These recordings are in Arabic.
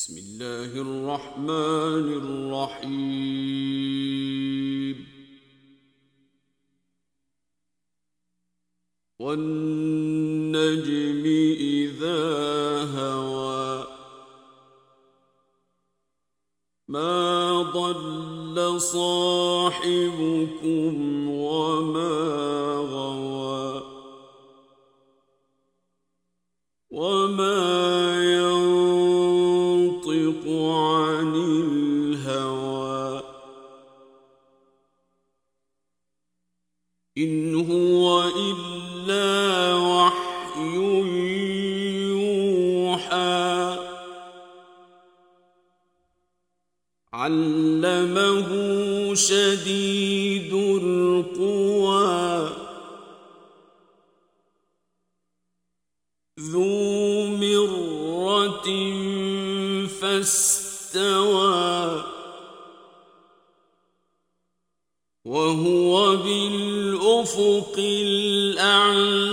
بسم الله الرحمن الرحيم. والنجم إذا هوى ما ضل صاحبكم وما غوى وما فاستوى وهو بالأفق الأعلى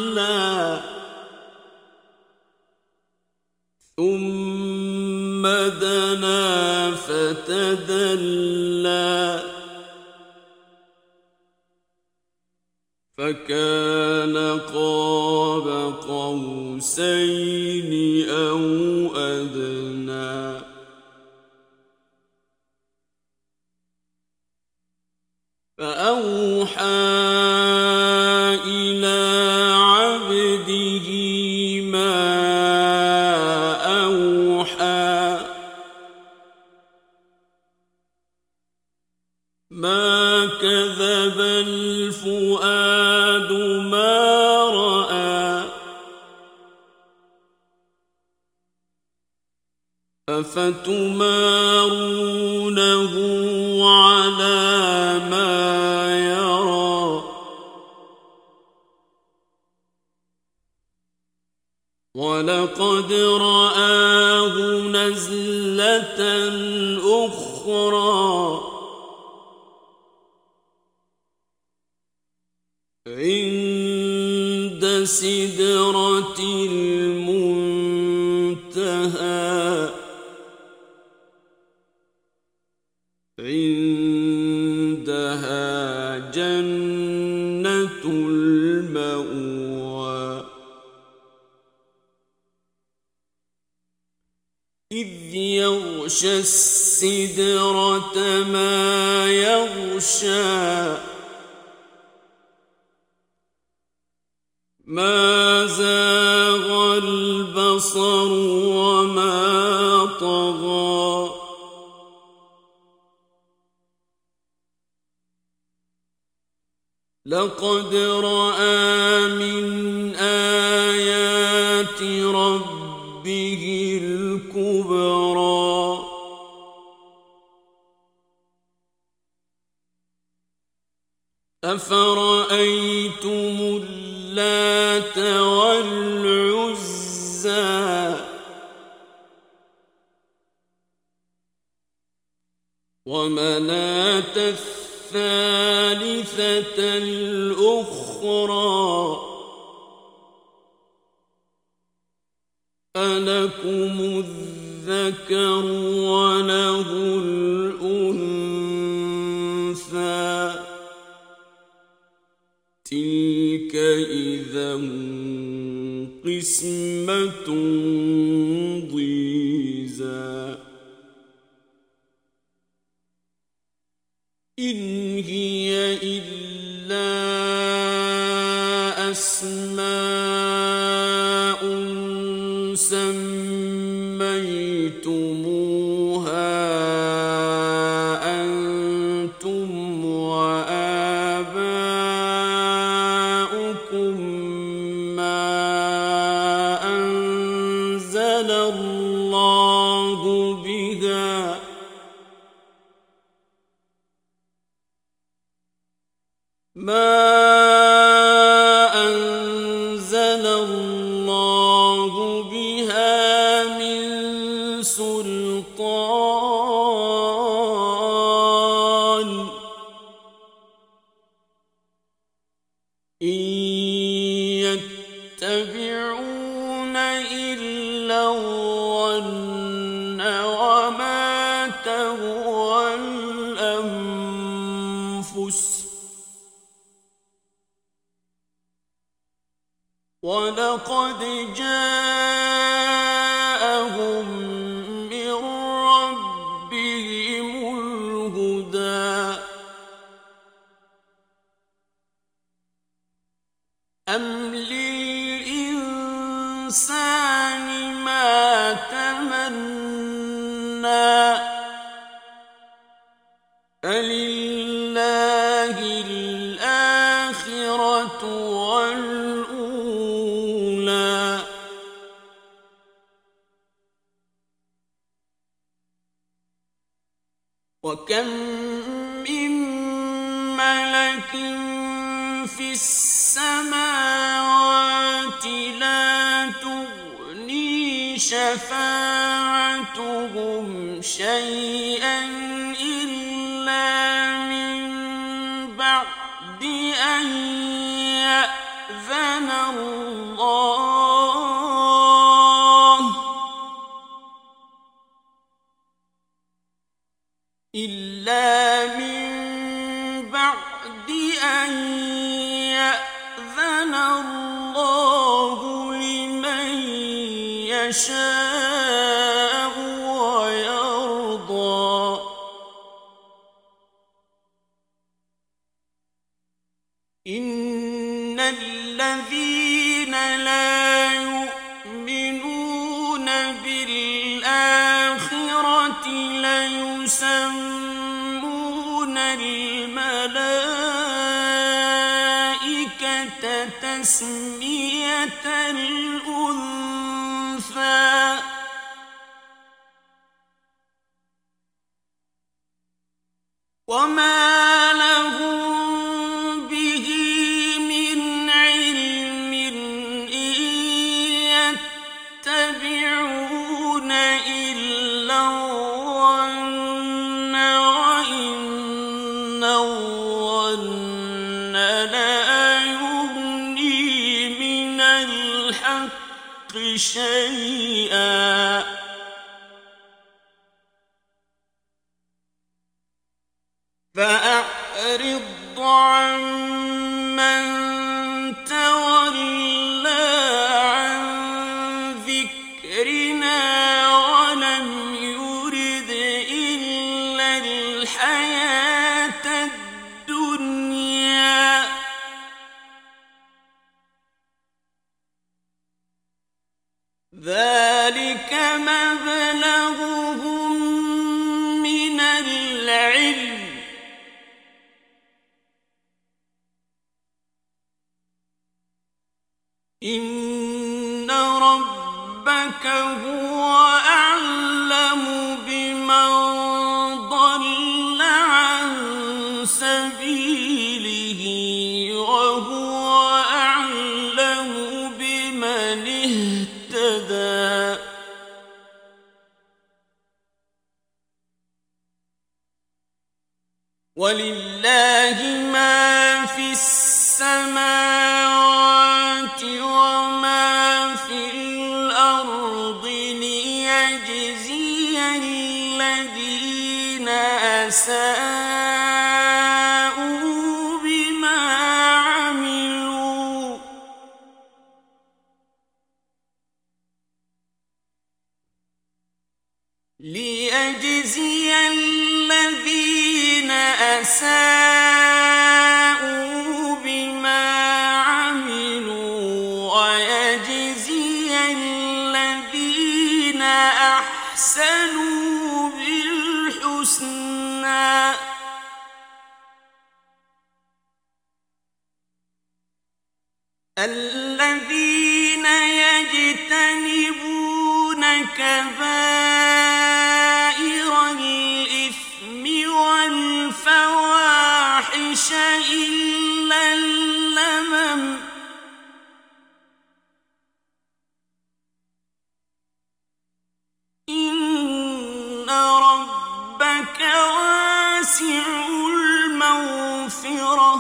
ثم دنا فتدلى فكان قاب قوسين فأوحى إلى عبده ما أوحى ما كذب الفؤاد ما رأى أفتمارونه ولقد رآه نزلة أخرى. عند سدرة المنتهى إذ يغشى السدرة ما يغشى ما زاغ البصر وما طغى. لقد رأى من آيات ربه الكبرى. أفرأيتم اللات والعزى؟ ومناة الثالثة الأخرى. الذكر وله الأنثى. تلك إذا قسمة إن أم للإنسان ما تمنى فلله الآخرة والأولى وكم شفاعتهم شيئا إلا من بعد أن يأذن الله. الذين لا يؤمنون بالآخرة ليسمون الملائكة تسمية الأنثى. وما شيئا. فأعرض عن إن ربك هو أعلم بمن ضل عن سبيله وهو أعلم بمن اهتدى ولله ما في السماوات الذين أساءوا أحسنوا بالحسنى. الذين يجتنبون كبائر الإثم والفواحش إلا اللمم إن ربك واسع المغفرة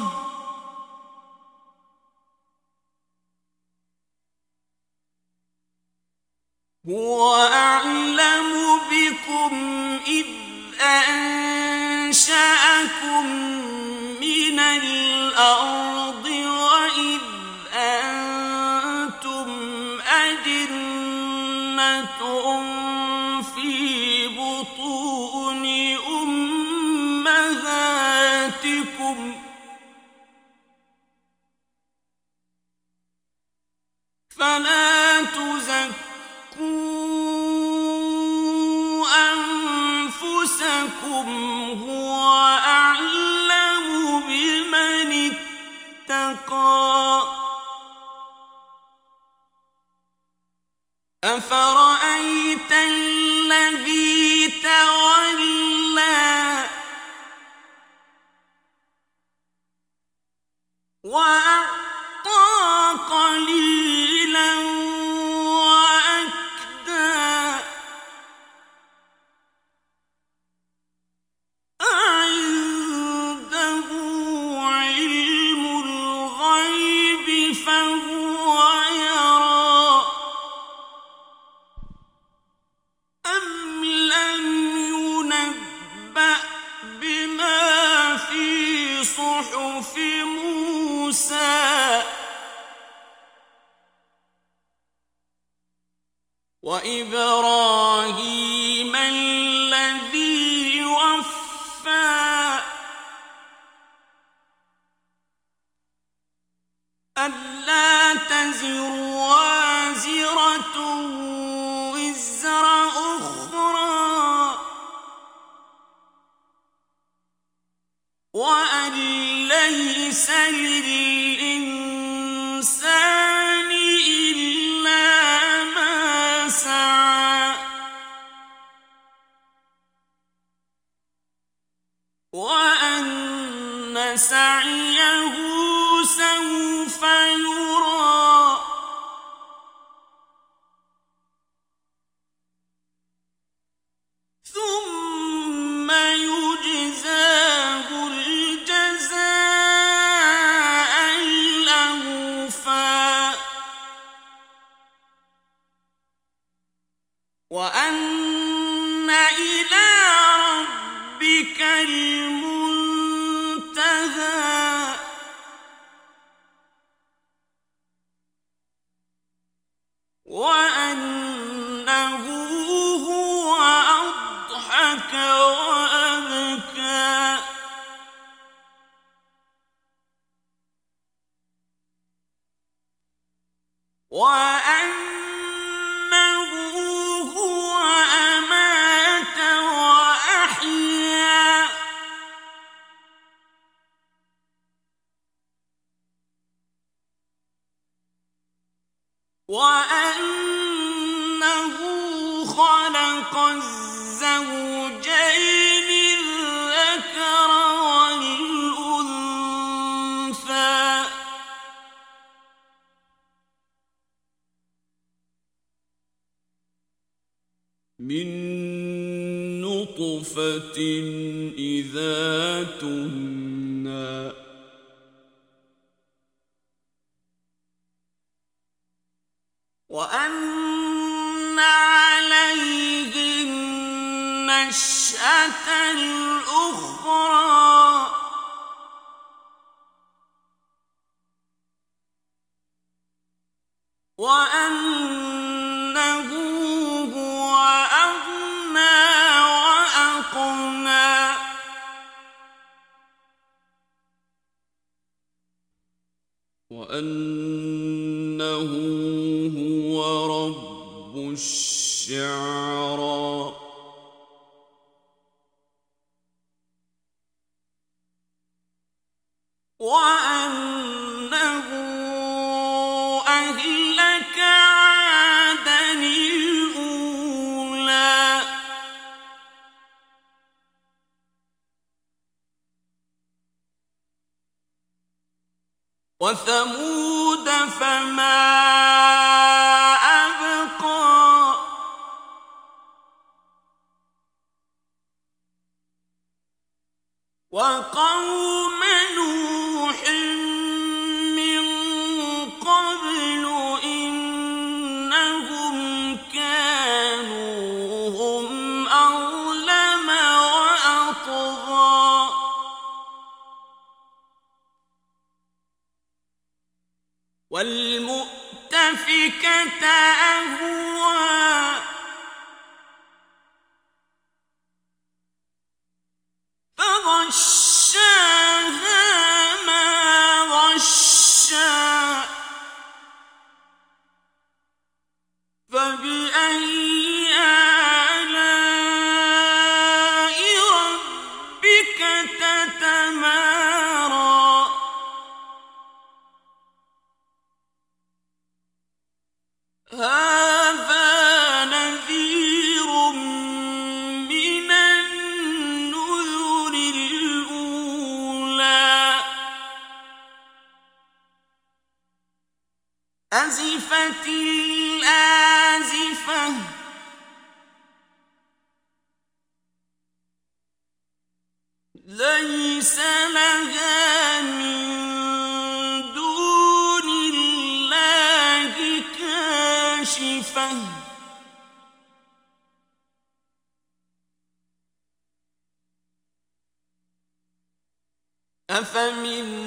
فلا تزكوا أنفسكم هو أعلم بمن اتقى. أفرأيت الذي تولى 玩 وإبراهيم سعيه سوف يرى وأنه خلق الزوجين الذكر والأنثى. من نطفة وأن عليه النشأة الأخرى وأنه هو أغنى وأقنى وأنه هو رب الشعرى. وأنه أهلك عادا الأولى. وثمود فما وقوم نوح من قبل إنهم كانوا هم أظلم وأطغى. والمؤتفكات المؤتفكة أهوى فغشاها أزفت الآزفة. ليس لها من دون الله كاشفة. أفمن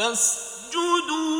فاسجدوا.